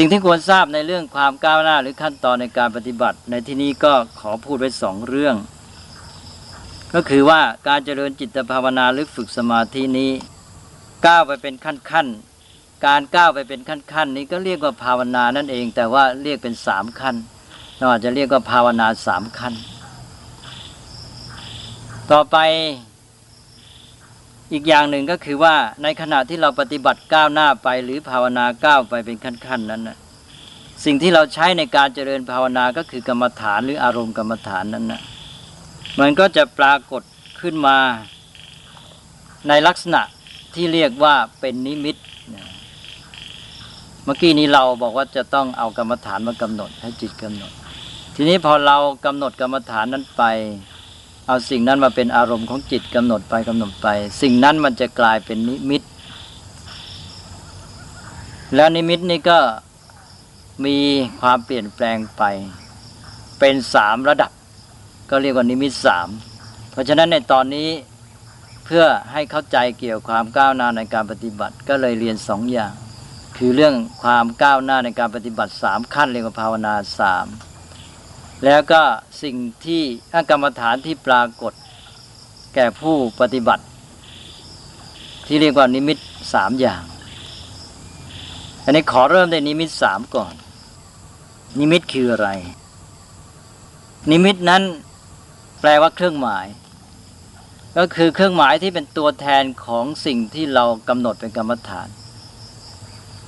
สิ่งที่ควรทราบในเรื่องความก้าวหน้าหรือขั้นตอนในการปฏิบัติ ในที่นี้ก็ขอพูดไว้สองเรื่อง ก็คือว่าการเจริญจิตภาวนาหรือฝึกสมาธินี้ก้าวไปเป็นขั้นขั้นการก้าวไปเป็นขั้นขั้นนี้ก็เรียกว่าภาวนานั่นเอง แต่ว่าเรียกเป็นสามขั้นเราอาจจะเรียกว่าภาวนาสามขั้น ต่อไป อีกอย่างหนึ่งก็คือว่าในขณะที่เราปฏิบัติก้าวหน้าไปหรือภาวนาก้าวไปเป็นขั้นๆนั้นนะสิ่งที่เราใช้ในการเจริญภาวนาก็คือกรรมฐานหรืออารมณ์กรรมฐานนั้นนะมันก็จะปรากฏขึ้นมาในลักษณะที่เรียกว่าเป็นนิมิต เมื่อกี้นี้เราบอกว่าจะต้องเอากรรมฐานมากำหนดให้จิตกำหนด ทีนี้พอเรากำหนดกรรมฐานนั้นไป เอาสิ่งนั้นมาเป็นอารมณ์ของจิตกำหนดไปกำหนดไป สิ่งนั้นมันจะกลายเป็นนิมิต แล้วนิมิตนี้ก็มีความเปลี่ยนแปลงไป เป็นสามระดับ ก็เรียกว่านิมิตสามเพราะฉะนั้นในตอนนี้เพื่อให้เข้าใจเกี่ยวความก้าวหน้าในการปฏิบัติก็เลยเรียนสองอย่าง คือเรื่องความก้าวหน้าในการปฏิบัติสามขั้นเรียกว่าภาวนาสาม แล้วก็สิ่งที่กรรมฐานที่ปรากฏ แก่ผู้ปฏิบัติ ที่เรียกว่านิมิตสามอย่าง อันนี้ขอเริ่มในนิมิตสามก่อน นิมิตคืออะไร นิมิตนั้นแปลว่าเครื่องหมาย ก็คือเครื่องหมายที่เป็นตัวแทนของสิ่งที่เรากำหนดเป็นกรรมฐาน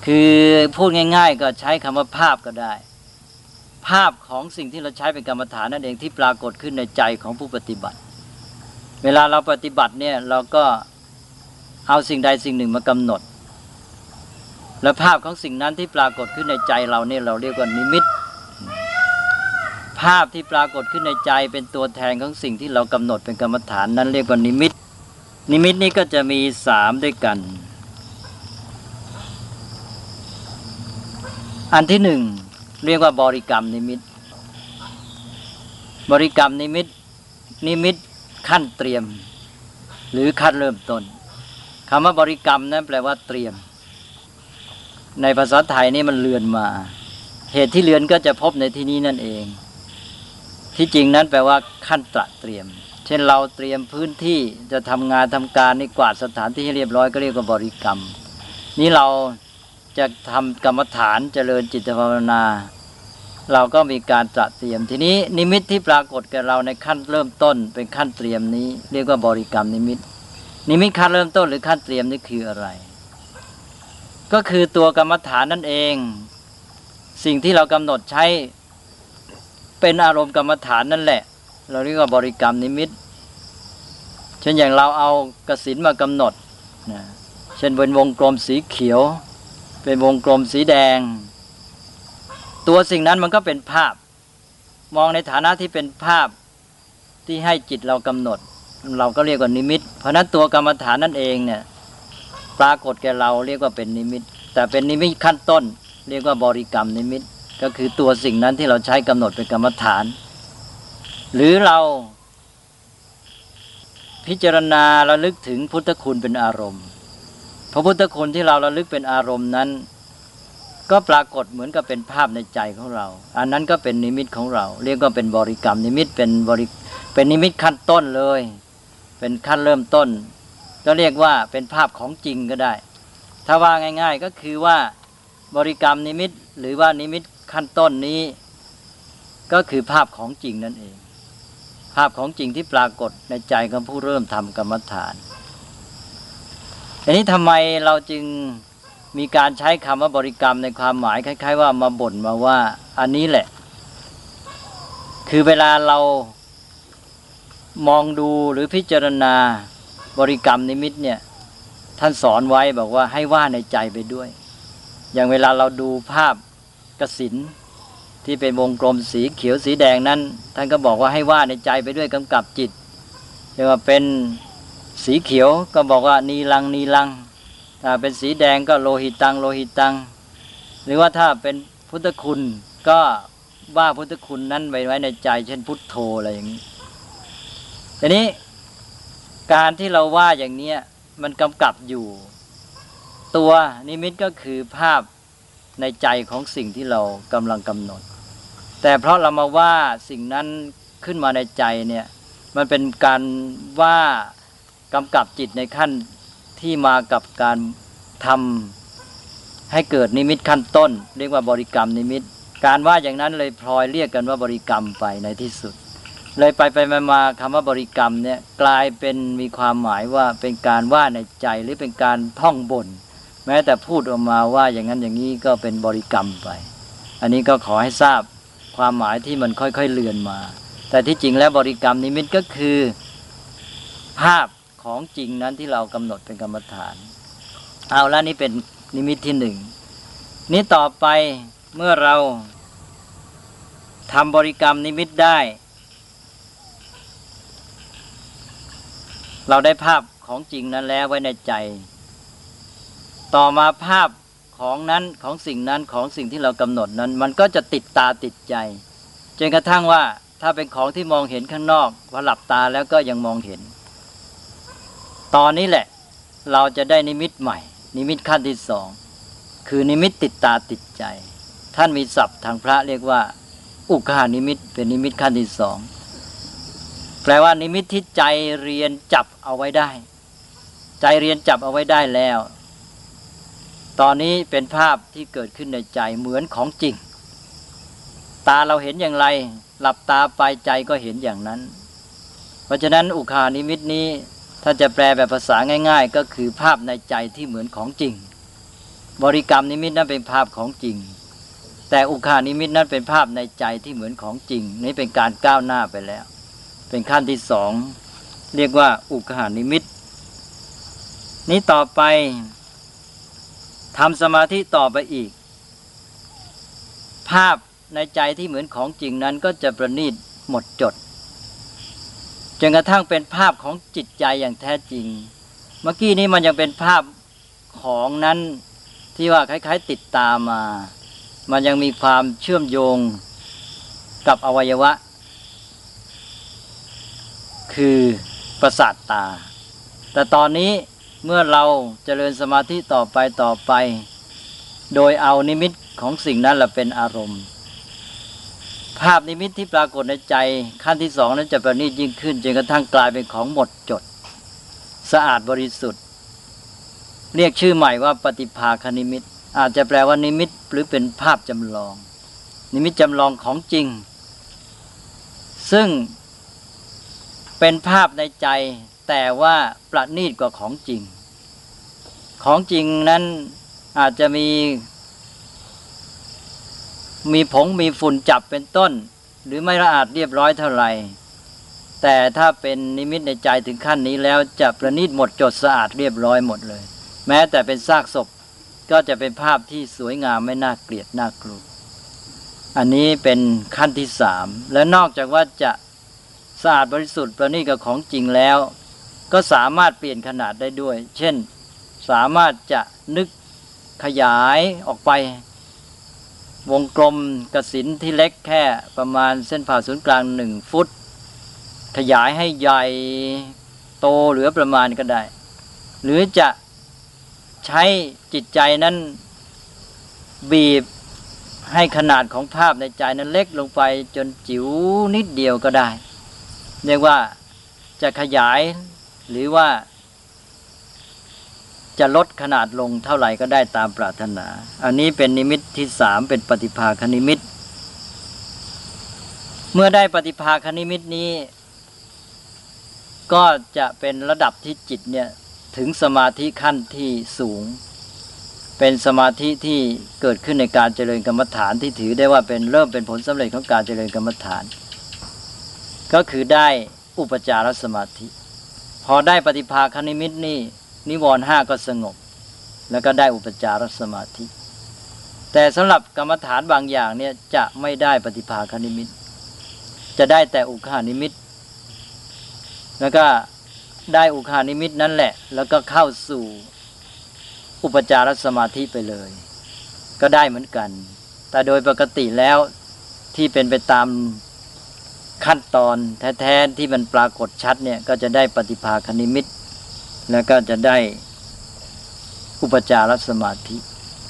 คือพูดง่าย ๆ ก็ใช้คำว่าภาพก็ได้ ภาพของสิ่งที่เราใช้เป็นกรรมฐานนั่นเองที่ปรากฏขึ้นในใจของผู้ปฏิบัติ เวลาเราปฏิบัติเนี่ยเราก็เอาสิ่งใดสิ่งหนึ่งมากำหนด และภาพของสิ่งนั้นที่ปรากฏขึ้นในใจเราเนี่ยเราเรียกว่านิมิต ภาพที่ปรากฏขึ้นในใจเป็นตัวแทนของสิ่งที่เรากำหนดเป็นกรรมฐานนั้นเรียกว่านิมิต นิมิตนี้ก็จะมีสามด้วยกัน อันที่หนึ่ง เรียกว่าบริกรรมนิมิต บริกรรมนิมิต นิมิตขั้นเตรียม หรือขั้นเริ่มต้นคำว่าบริกรรมนั้นแปลว่าเตรียม ในภาษาไทยนี่มันเลือนมา เหตุที่เลือนก็จะพบในที่นี้นั่นเอง ที่จริงนั้นแปลว่า ขั้นตระเตรียม เช่นเราเตรียมพื้นที่จะทำงานทำการนี่กวาดสถานที่ให้เรียบร้อยก็เรียกว่าบริกรรม นี่เรา จะทำกรรมฐานเจริญจิตภาวนา เราก็มีการตระเตรียม ทีนี้นิมิตที่ปรากฏแก่เราในขั้นเริ่มต้นเป็นขั้นเตรียมนี้ เรียกว่าบริกรรมนิมิต นิมิตขั้นเริ่มต้นหรือขั้นเตรียมนี่คืออะไร ก็คือตัวกรรมฐานนั่นเอง สิ่งที่เรากำหนดใช้เป็นอารมณ์กรรมฐานนั่นแหละ เราเรียกว่าบริกรรมนิมิต เช่นอย่างเราเอากสินมากำหนดนะเช่นเป็นวงกลมสีเขียว เป็นวงกลมสีแดง ตัวสิ่งนั้นมันก็เป็นภาพ มองในฐานะที่เป็นภาพที่ให้จิตเรากำหนด เราก็เรียกว่านิมิต เพราะนั้นตัวกรรมฐานนั่นเองเนี่ยปรากฏแก่เราเรียกว่าเป็นนิมิต แต่เป็นนิมิตขั้นต้น เรียกว่าบริกรรมนิมิต ก็คือตัวสิ่งนั้นที่เราใช้กำหนดเป็นกรรมฐาน หรือเราพิจารณาระลึกถึงพุทธคุณเป็นอารมณ์ พระพุทธคุณที่เราระลึกเป็นอารมณ์นั้น ก็ปรากฏเหมือนกับเป็นภาพในใจของเรา อันนั้นก็เป็นนิมิตของเรา เรียกว่าเป็นบริกรรมนิมิตเป็นบริเป็นนิมิตขั้นต้นเลย เป็นขั้นเริ่มต้น ก็เรียกว่าเป็นภาพของจริงก็ได้ ถ้าว่าง่าย ๆก็คือว่าบริกรรมนิมิตหรือว่านิมิตขั้นต้นนี้ ก็คือภาพของจริงนั่นเอง ภาพของจริงที่ปรากฏในใจของผู้เริ่มทำกรรมฐาน อันนี้ทำไมเราจึงมีการใช้คำว่าบริกรรมในความหมายคล้าย ๆ ว่ามาบ่นมาว่า อันนี้แหละ คือเวลาเรามองดูหรือพิจารณาบริกรรมนิมิตเนี่ย ท่านสอนไว้บอกว่าให้ว่าในใจไปด้วย อย่างเวลาเราดูภาพกสินที่เป็นวงกลมสีเขียวสีแดงนั้น ท่านก็บอกว่าให้ว่าในใจไปด้วยกำกับจิตเรียกว่าเป็น สีเขียวก็บอกว่านีลังนีลัง ถ้าเป็นสีแดงก็โลหิตังโลหิตตัง หรือว่าถ้าเป็นพุทธคุณก็ว่าพุทธคุณนั้นไว้ไว้ในใจ เช่นพุทโธอะไรอย่างนี้ทีนี้การที่เราว่าอย่างเนี้ยมันกำกับอยู่ ตัวนิมิตก็คือภาพในใจของสิ่งที่เรากำลังกำหนด แต่เพราะเรามาว่าสิ่งนั้นขึ้นมาในใจเนี่ยมันเป็นการว่า กำกับจิตในขั้นที่มากับการทำให้เกิดนิมิตขั้นต้น เรียกว่าบริกรรมนิมิต การว่าอย่างนั้นเลยพลอยเรียกกันว่าบริกรรมไปในที่สุด เลยไปไปมามาคำว่าบริกรรมเนี่ยกลายเป็นมีความหมายว่าเป็นการว่าในใจหรือเป็นการท่องบน แม้แต่พูดออกมาว่าอย่างนั้นอย่างนี้ก็เป็นบริกรรมไป อันนี้ก็ขอให้ทราบความหมายที่มันค่อยๆเลือนมา แต่ที่จริงแล้วบริกรรมนิมิตก็คือ ภาพ ของจริงนั้นที่เรากำหนดเป็นกรรมฐาน เอาละนี่เป็นนิมิตที่หนึ่งนี้ต่อไปเมื่อเราทำบริกรรมนิมิตได้ เราได้ภาพของจริงนั้นแล้วไว้ในใจ ต่อมาภาพของนั้นของสิ่งนั้นของสิ่งที่เรากำหนดนั้น มันก็จะติดตาติดใจจนกระทั่งว่าถ้าเป็นของที่มองเห็นข้างนอกพอหลับตาแล้วก็ยังมองเห็น ตอนนี้แหละ เราจะได้นิมิตใหม่ นิมิตขั้นที่สองคือนิมิตติดตาติดใจ ท่านมีศัพท์ทางพระเรียกว่า อุคคหนิมิตเป็นนิมิตขั้นที่สองแปลว่านิมิตที่ใจเรียนจับเอาไว้ได้ ใจเรียนจับเอาไว้ได้แล้ว ตอนนี้เป็นภาพที่เกิดขึ้นในใจเหมือนของจริง ตาเราเห็นอย่างไร หลับตาไปใจก็เห็นอย่างนั้น เพราะฉะนั้นอุคานิมิตนี้ ถ้าจะแปลแบบภาษาง่าย ๆ ก็คือภาพในใจที่เหมือนของจริง บริกรรมนิมิตนั้นเป็นภาพของจริง แต่อุคานิมิตนั้นเป็นภาพในใจที่เหมือนของจริง นี่เป็นการก้าวหน้าไปแล้ว เป็นขั้นที่สองเรียกว่าอุคหานิมิต นี้ต่อไปทำสมาธิต่อไปอีก ภาพในใจที่เหมือนของจริงนั้นก็จะประณีตหมดจด จนกระทั่งเป็นภาพของจิตใจอย่างแท้จริง เมื่อกี้นี้มันยังเป็นภาพของนั้นที่ว่าคล้าย ๆ ติดตามมา มันยังมีความเชื่อมโยงกับอวัยวะ คือประสาทตา แต่ตอนนี้เมื่อเราเจริญสมาธิต่อไปต่อไป โดยเอานิมิตของสิ่งนั้นแหละเป็นอารมณ์ ภาพนิมิตที่ปรากฏในใจขั้นที่สองนั้นจะประณีตยิ่งขึ้นจนกระทั่งกลายเป็นของหมดจด สะอาดบริสุทธิ์ เรียกชื่อใหม่ว่าปฏิภาคนิมิต อาจจะแปลว่านิมิตหรือเป็นภาพจำลอง นิมิตจำลองของจริง ซึ่งเป็นภาพในใจแต่ว่าประณีตกว่าของจริง ของจริงนั้นอาจจะมี มีผงมีฝุ่นจับเป็นต้น หรือไม่ละอาดเรียบร้อยเท่าไหร่ แต่ถ้าเป็นนิมิตในใจถึงขั้นนี้แล้วจะประณีตหมดจดสะอาดเรียบร้อยหมดเลย แม้แต่เป็นซากศพก็จะเป็นภาพที่สวยงามไม่น่าเกลียดน่ากลัวอันนี้เป็นขั้นที่สามและนอกจากว่าจะสะอาดบริสุทธิ์ประณีตกับของจริงแล้ว ก็สามารถเปลี่ยนขนาดได้ด้วย เช่นสามารถจะนึกขยายออกไป วงกลมกระสินที่เล็กแค่ประมาณเส้นผ่าศูนย์กลางหนึ่งฟุต ขยายให้ใหญ่โตเหลือประมาณก็ได้ หรือจะใช้จิตใจนั้นบีบให้ขนาดของภาพในใจนั้นเล็กลงไปจนจิ๋วนิดเดียวก็ได้ เรียกว่าจะขยายหรือว่า จะลดขนาดลงเท่าไหร่ก็ได้ตามปรารถนา อันนี้เป็นนิมิตที่สามเป็นปฏิภาคนิมิต เมื่อได้ปฏิภาคนิมิตนี้ ก็จะเป็นระดับที่จิตเนี่ยถึงสมาธิขั้นที่สูง เป็นสมาธิที่เกิดขึ้นในการเจริญกรรมฐานที่ถือได้ว่าเป็นเริ่มเป็นผลสำเร็จของการเจริญกรรมฐาน ก็คือได้อุปจารสมาธิ พอได้ปฏิภาคนิมิตนี่ นิวรณ์ห้าก็สงบ แล้วก็ได้อุปจารสมาธิ แต่สำหรับกรรมฐานบางอย่างเนี่ยจะไม่ได้ปฏิภาคนิมิต จะได้แต่อุคคหนิมิต แล้วก็ได้อุคคหนิมิตนั่นแหละ แล้วก็เข้าสู่อุปจารสมาธิไปเลย ก็ได้เหมือนกัน แต่โดยปกติแล้วที่เป็นไปตามขั้นตอนแท้ๆที่มันปรากฏชัดเนี่ยก็จะได้ปฏิภาคนิมิต แล้วก็จะได้อุปจารสมาธิ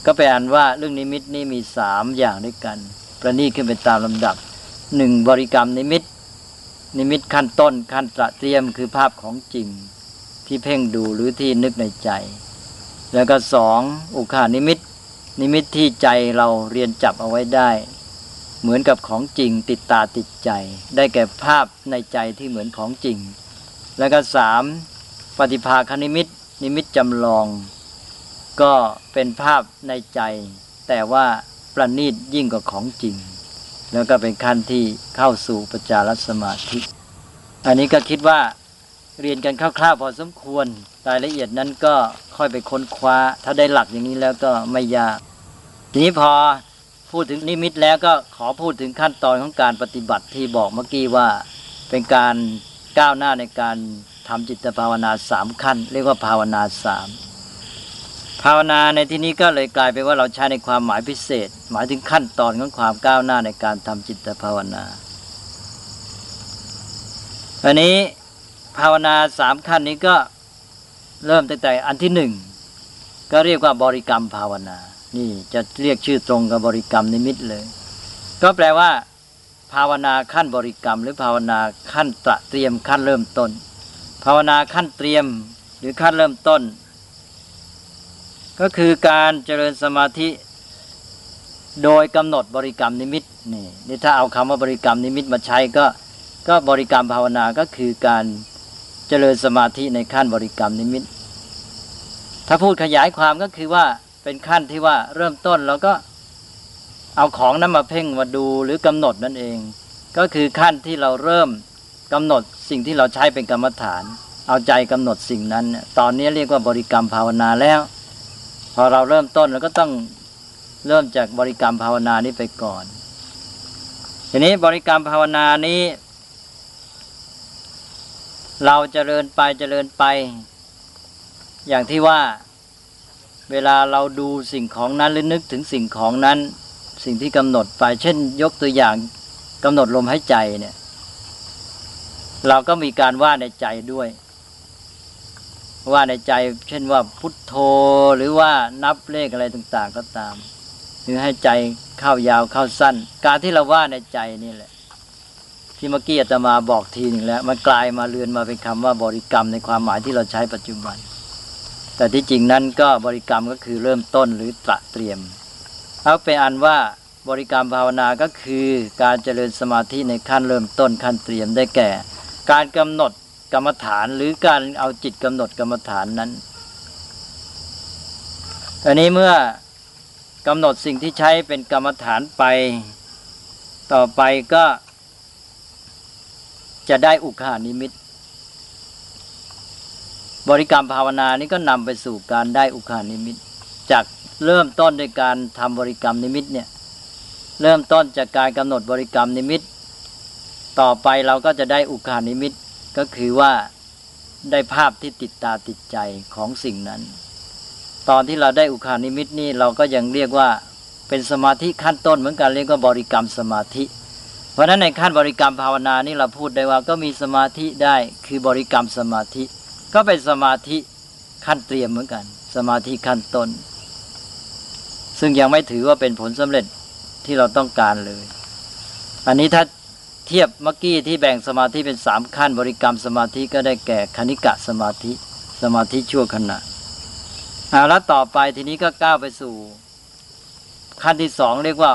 ก็ไปอ่านว่าเรื่องนิมิตนี่มีสามอย่างด้วยกัน ประณีตขึ้นไปตามลำดับหนึ่งบริกรรมนิมิต นิมิตขั้นต้นขั้นตระเตรียมคือภาพของจริงที่เพ่งดูหรือที่นึกในใจ แล้วก็สองอุคคหนิมิต นิมิตที่ใจเราเรียนจับเอาไว้ได้ เหมือนกับของจริงติดตาติดใจ ได้แก่ภาพในใจที่เหมือนของจริง แล้วก็สาม ปฏิภาคนิมิต นิมิตจำลอง ก็เป็นภาพในใจ แต่ว่าประณีตยิ่งกว่าของจริง แล้วก็เป็นขั้นที่เข้าสู่ปัจจารสมาธิ อันนี้ก็คิดว่าเรียนกันคร่าวๆพอสมควรรายละเอียดนั้นก็ค่อยไปค้นคว้า ถ้าได้หลักอย่างนี้แล้วก็ไม่ยาก ทีนี้พอพูดถึงนิมิตแล้วก็ขอพูดถึงขั้นตอนของการปฏิบัติที่บอกเมื่อกี้ว่าเป็นการก้าวหน้าในการ ทำจิตภาวนาสามขั้น เรียกว่าภาวนาสามภาวนาในที่นี้ก็เลยกลายเป็นว่าเราใช้ในความหมายพิเศษ หมายถึงขั้นตอนของความก้าวหน้าในการทำจิตภาวนาอันนี้ภาวนาสามขั้นนี้ก็เริ่มตั้งแต่อันที่หนึ่งก็เรียกว่าบริกรรมภาวนา นี่จะเรียกชื่อตรงกับบริกรรมนิมิตเลย ก็แปลว่า ภาวนาขั้นบริกรรม หรือภาวนาขั้นตระเตรียมขั้นเริ่มต้น ภาวนาขั้นเตรียมหรือขั้นเริ่มต้น ก็คือการเจริญสมาธิ โดยกำหนดบริกรรมนิมิตนี่นี่ถ้าเอาคำว่าบริกรรมนิมิตมาใช้ก็ก็บริกรรมภาวนาก็คือการเจริญสมาธิในขั้นบริกรรมนิมิต ถ้าพูดขยายความก็คือว่าเป็นขั้นที่ว่าเริ่มต้นเราก็เอาของนั้นมาเพ่งมาดูหรือกำหนดนั่นเอง ก็คือขั้นที่เราเริ่ม กำหนดสิ่งที่เราใช้เป็นกรรมฐาน เอาใจกำหนดสิ่งนั้น ตอนนี้เรียกว่าบริกรรมภาวนาแล้ว พอเราเริ่มต้นเราก็ต้องเริ่มจากบริกรรมภาวนานี้ไปก่อน ทีนี้บริกรรมภาวนานี้ เราจเจริญไปเจริญไป อย่างที่ว่าเวลาเราดูสิ่งของนั้นหรือนึกถึงสิ่งของนั้น สิ่งที่กำหนดไป เช่น ยกตัวอย่างกำหนดลมหายใจเนี่ย เราก็มีการว่าในใจด้วย ว่าในใจ เช่นว่าพุทโธหรือว่านับเลขอะไรต่าง ๆ ก็ตามหรือให้ใจเข้ายาวเข้าสั้น การที่เราว่าในใจนี่แหละ ที่เมื่อกี้อาตมาบอกทีหนึ่งแล้ว มันกลายมาเรือนมาเป็นคำว่าบริกรรมในความหมายที่เราใช้ปัจจุบัน แต่ที่จริงนั้นก็บริกรรมก็คือเริ่มต้นหรือตระเตรียมเอาไปอันว่าบริกรรมภาวนาก็คือการเจริญสมาธิในขั้นเริ่มต้นขั้นเตรียมได้แก่ การกำหนดกรรมฐานหรือการเอาจิตกำหนดกรรมฐานนั้นอันนี้เมื่อกำหนดสิ่งที่ใช้เป็นกรรมฐานไป ต่อไปก็จะได้อุคานิมิต บริกรรมภาวนานี้ก็นำไปสู่การได้อุคคหนิมิต จากเริ่มต้นด้วยการทำบริกรรมนิมิตเนี่ยเริ่มต้นจากการกำหนดบริกรรมนิมิต ต่อไปเราก็จะได้อุคคหนิมิตก็คือว่าได้ภาพที่ติดตาติดใจของสิ่งนั้น ตอนที่เราได้อุคคหนิมิตนี่เราก็ยังเรียกว่าเป็นสมาธิขั้นต้นเหมือนกันเรียกว่าบริกรรมสมาธิ เพราะฉะนั้นในขั้นบริกรรมภาวนานี่เราพูดได้ว่าก็มีสมาธิได้คือบริกรรมสมาธิ ก็เป็นสมาธิขั้นเตรียมเหมือนกัน สมาธิขั้นต้น ซึ่งยังไม่ถือว่าเป็นผลสำเร็จที่เราต้องการเลย อันนี้ถ้า เทียบเมื่อกี้ที่แบ่งสมาธิเป็นสามขั้น บริกรรมสมาธิก็ได้แก่คณิกะสมาธิ สมาธิชั่วขณะเอาแล้วต่อไปทีนี้ก็ก้าวไปสู่ ขั้นที่สองเรียกว่า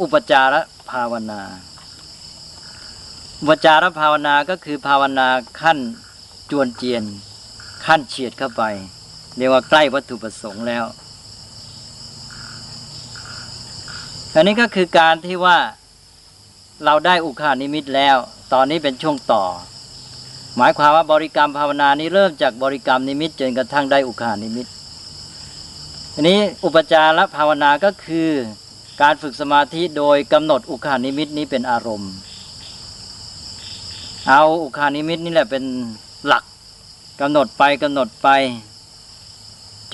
อุปจารภาวนา อุปจารภาวนาก็คือภาวนาขั้นจวนเจียน ขั้นเฉียดเข้าไป เรียกว่าใกล้วัตถุประสงค์แล้วอันนี้ก็คือการที่ว่า เราได้อุคคหนิมิตแล้ว ตอนนี้เป็นช่วงต่อ หมายความว่าบริกรรมภาวนานี้เริ่มจากบริกรรมนิมิตจนกระทั่งได้อุคคหนิมิตอันนี้อุปจารภาวนาก็คือการฝึกสมาธิโดยกำหนดอุคคหนิมิตนี้เป็นอารมณ์ เอาอุคคหนิมิตนี่แหละเป็นหลักกำหนดไปกำหนดไป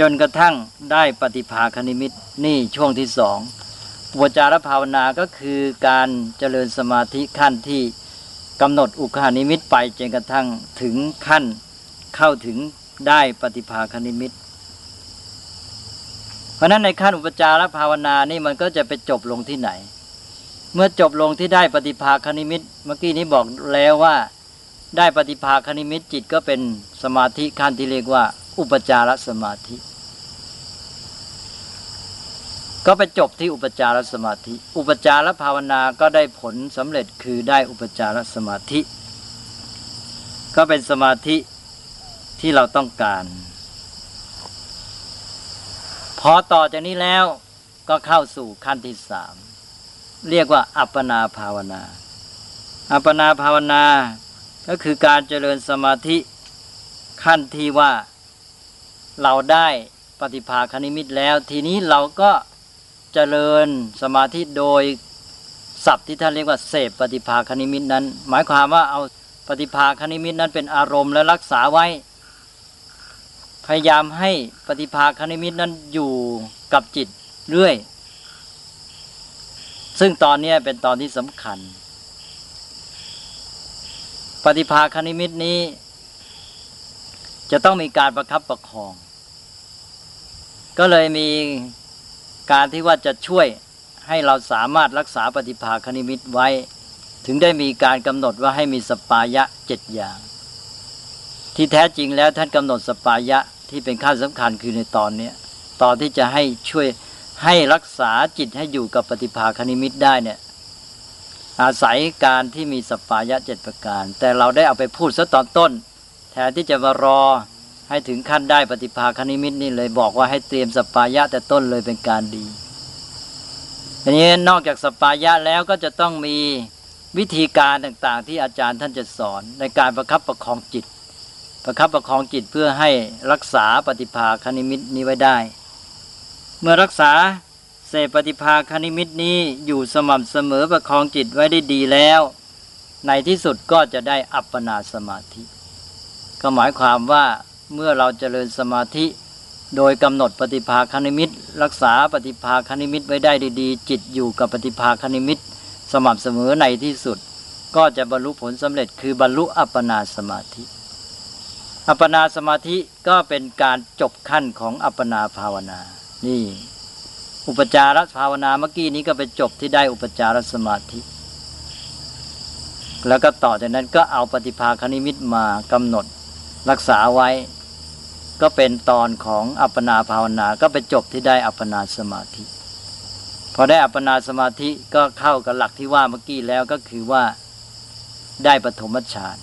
จนกระทั่งได้ปฏิภาคนิมิตนี่ช่วงที่สอง อุปจารภาวนาก็คือการเจริญสมาธิขั้นที่กำหนดอุคคหนิมิตไปจนกระทั่งถึงขั้นเข้าถึงได้ปฏิภาคนิมิต เพราะฉะนั้นในขั้นอุปจารภาวนานี่มันก็จะไปจบลงที่ไหน เมื่อจบลงที่ได้ปฏิภาคณิมิต เมื่อกี้นี้บอกแล้วว่าได้ปฏิภาคณิมิตจิตก็เป็นสมาธิขั้นที่เรียกว่า อุปจารสมาธิ ก็ไปจบที่อุปจารสมาธิ อุปจารภาวนาก็ได้ผลสำเร็จคือได้อุปจารสมาธิ ก็เป็นสมาธิที่เราต้องการ พอต่อจากนี้แล้วก็เข้าสู่ขั้นที่สามเรียกว่า อัปปนาภาวนา อัปปนาภาวนาก็คือการเจริญสมาธิขั้นที่ว่าเราได้ปฏิภาคณิมิตแล้ว ทีนี้เราก็ เจริญสมาธิโดยศัพท์ที่ท่านเรียกว่าเสพปฏิภาคนิมิตนั้น หมายความว่าเอาปฏิภาคนิมิตนั้นเป็นอารมณ์และรักษาไว้ พยายามให้ปฏิภาคนิมิตนั้นอยู่กับจิตเรื่อย ซึ่งตอนนี้เป็นตอนที่สำคัญ ปฏิภาคนิมิตนี้ จะต้องมีการประคับประคอง ก็เลยมี การที่ว่าจะช่วยให้เราสามารถรักษาปฏิภาคณิมิตไว้ ถึงได้มีการกำหนดว่าให้มีสปายะเจ็ดอย่าง ที่แท้จริงแล้วท่านกำหนดสปายะที่เป็นขั้นสำคัญคือในตอนนี้ตอนที่จะให้ช่วยให้รักษาจิตให้อยู่กับปฏิภาคณิมิตได้เนี่ยอาศัยการที่มีสปายะเจ็ดประการ แต่เราได้เอาไปพูดซะตอนต้น แทนที่จะมารอ ให้ถึงขั้นได้ปฏิภาคนิมิตนี่เลยบอกว่าให้เตรียมสัปปายะแต่ต้นเลยเป็นการดีทีนี้นอกจากสัปปายะแล้วก็จะต้องมีวิธีการต่างๆ ที่อาจารย์ท่านจะสอน ในการประคับประคองจิต ประคับประคองจิตเพื่อให้รักษาปฏิภาคนิมิตนี้ไว้ได้ เมื่อรักษาเสพปฏิภาคนิมิตนี้อยู่สม่ำเสมอประคองจิตไว้ได้ดีแล้ว ในที่สุดก็จะได้อัปปนาสมาธิ ก็หมายความว่า เมื่อเราเจริญสมาธิโดยกำหนดปฏิภาคณิมิต รักษาปฏิภาคณิมิตไว้ได้ดีๆ จิตอยู่กับปฏิภาคณิมิต สม่ำเสมอในที่สุด ก็จะบรรลุผลสำเร็จคือบรรลุอัปปนาสมาธิ อัปปนาสมาธิก็เป็นการจบขั้นของอัปปนาภาวนา นี่ อุปจารภาวนาเมื่อกี้นี้ก็ไปจบที่ได้อุปจารสมาธิ แล้วก็ต่อจากนั้นก็เอาปฏิภาคณิมิตมากำหนดรักษาไว้ ก็เป็นตอนของอัปปนาภาวนา ก็ไปจบที่ได้อัปปนาสมาธิ พอได้อัปปนาสมาธิก็เข้ากับหลักที่ว่าเมื่อกี้แล้วก็คือว่าได้ปฐมฌาน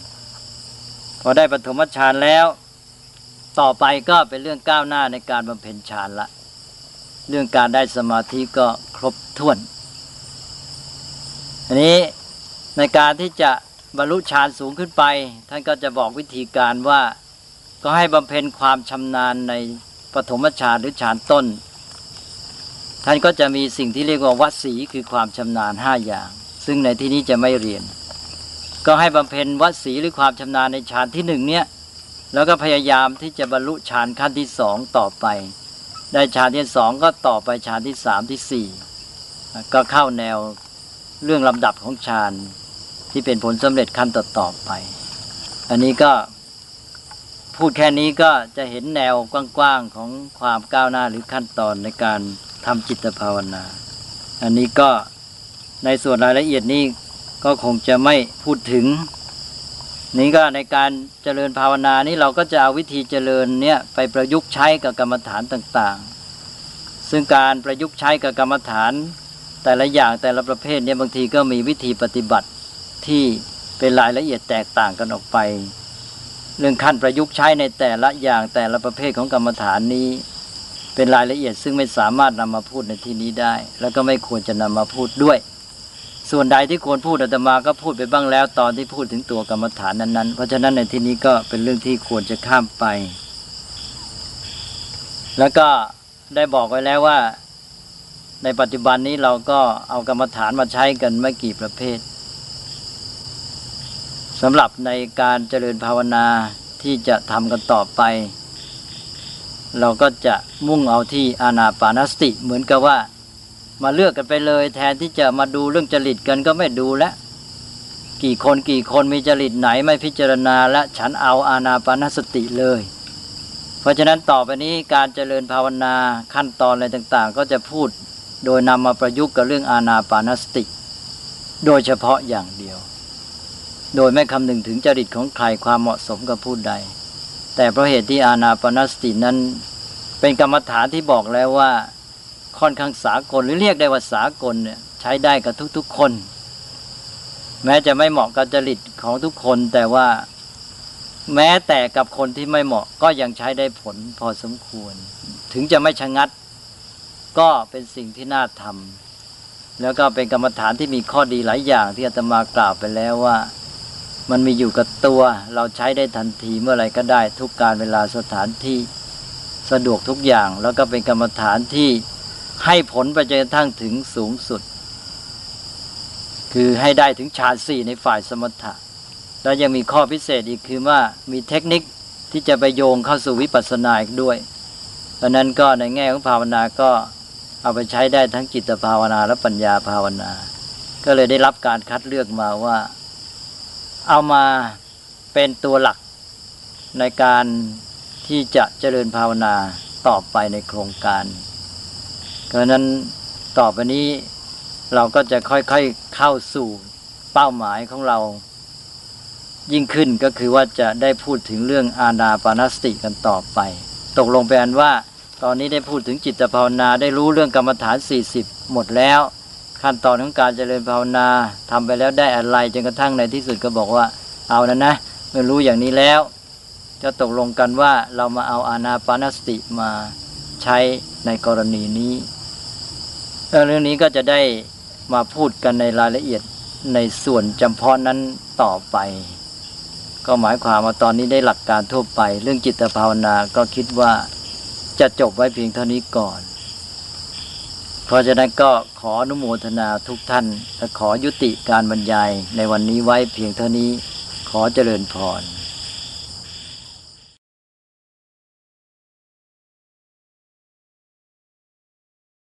พอได้ปฐมฌานแล้ว ต่อไปก็เป็นเรื่องก้าวหน้าในการบำเพ็ญฌานละ เรื่องการได้สมาธิก็ครบถ้วน อันนี้ในการที่จะบรรลุฌานสูงขึ้นไป ท่านก็จะบอกวิธีการว่า ก็ให้บำเพ็ญความชำนาญในปฐมฌานหรือฌานต้น ท่านก็จะมีสิ่งที่เรียกว่าวัดสีคือความชำนาญห้าอย่าง ซึ่งในที่นี้จะไม่เรียน ก็ให้บำเพ็ญวัดสีหรือความชำนาญในฌานที่หนึ่งเนี่ยแล้วก็พยายามที่จะบรรลุฌานขั้นที่สองต่อไป ได้ฌานที่สองก็ต่อไปฌานที่สามที่สี่ก็เข้าแนวเรื่องลำดับของฌานที่เป็นผลสำเร็จขั้นต่อต่อไป อันนี้ก็ พูดแค่นี้ก็จะเห็นแนวกว้างๆของความก้าวหน้าหรือขั้นตอนในการทำจิตภาวนา อันนี้ก็ในส่วนรายละเอียดนี้ก็คงจะไม่พูดถึง นี่ก็ในการเจริญภาวนานี้เราก็จะเอาวิธีเจริญเนี่ยไปประยุกต์ใช้กับกรรมฐานต่างๆ ซึ่งการประยุกต์ใช้กับกรรมฐาน แต่ละอย่างแต่ละประเภทเนี่ยบางทีก็มีวิธีปฏิบัติที่เป็นรายละเอียดแตกต่างกันออกไป เรื่องขั้นประยุกต์ใช้ในแต่ละอย่างแต่ละประเภทของกรรมฐานนี้ เป็นรายละเอียดซึ่งไม่สามารถนำมาพูดในที่นี้ได้ แล้วก็ไม่ควรจะนำมาพูดด้วย ส่วนใดที่ควรพูดอาตมาก็พูดไปบ้างแล้ว ตอนที่พูดถึงตัวกรรมฐานนั้นๆ เพราะฉะนั้นในที่นี้ก็เป็นเรื่องที่ควรจะข้ามไป แล้วก็ได้บอกไว้แล้วว่า ในปัจจุบันนี้เราก็เอากรรมฐานมาใช้กันไม่กี่ประเภท สำหรับในการเจริญภาวนาที่จะทำกันต่อไป เราก็จะมุ่งเอาที่อานาปานสติ เหมือนกับว่ามาเลือกกันไปเลย แทนที่จะมาดูเรื่องจริตกันก็ไม่ดูแล้วกี่คนกี่คนมีจริตไหนไม่พิจารณาและฉันเอาอานาปานสติเลย เพราะฉะนั้นต่อไปนี้การเจริญภาวนาขั้นตอนอะไรต่างๆ ก็จะพูดโดยนำมาประยุกต์กับเรื่องอานาปานสติ โดยเฉพาะอย่างเดียว โดยไม่คำนึงถึงจริตของใครความเหมาะสมกับผู้ใด แต่เพราะเหตุที่อานาปนสตินั้น เป็นกรรมฐานที่บอกแล้วว่าค่อนข้างสากลหรือเรียกได้ว่าสากลเนี่ยใช้ได้กับทุกๆคน แม้จะไม่เหมาะกับจริตของทุกคน แต่ว่าแม้แต่กับคนที่ไม่เหมาะก็ยังใช้ได้ผลพอสมควร ถึงจะไม่ชะงัด ก็เป็นสิ่งที่น่าทำแล้วก็เป็นกรรมฐานที่มีข้อดีหลายอย่างที่อาตมากล่าวไปแล้วว่า มันมีอยู่กับตัว เราใช้ได้ทันทีเมื่อไรก็ได้ทุกการเวลาสถานที่สะดวกทุกอย่าง แล้วก็เป็นกรรมฐานที่ให้ผลไปจนกระทั่งถึงสูงสุด คือให้ได้ถึงฌานสี่ในฝ่ายสมถะ แล้วยังมีข้อพิเศษอีกคือว่ามีเทคนิคที่จะไปโยงเข้าสู่วิปัสสนาอีกด้วยเพราะนั้นก็ในแง่ของภาวนาก็เอาไปใช้ได้ทั้งจิตภาวนาและปัญญาภาวนา ก็เลยได้รับการคัดเลือกมาว่า เอามาเป็นตัวหลักในการที่จะเจริญภาวนาต่อไปในโครงการเพราะนั้นต่อไปนี้เราก็จะค่อยๆเข้าสู่เป้าหมายของเรา ยิ่งขึ้นก็คือว่าจะได้พูดถึงเรื่องอาณาปานสติกันต่อไป ตกลงไปอันว่า ตอนนี้ได้พูดถึงจิตภาวนาได้รู้เรื่องกรรมฐาน 40 หมดแล้ว ขั้นตอนของการเจริญภาวนาทำไปแล้วได้อะไรจนกระทั่งในที่สุดก็บอกว่าเอานะนะเมื่อรู้อย่างนี้แล้ว จะตกลงกันว่าเรามาเอาอานาปานสติมาใช้ในกรณีนี้แล้วเรื่องนี้ก็จะได้มาพูดกันในรายละเอียดในส่วนจำเพาะนั้นต่อไป ก็หมายความว่าตอนนี้ได้หลักการทั่วไป เรื่องจิตภาวนาก็คิดว่าจะจบไว้เพียงเท่านี้ก่อน เพราะฉะนั้นก็ขออนุโมทนาทุกท่านและขอยุติการบรรยายในวันนี้ไว้เพียงเท่านี้ขอเจริญพร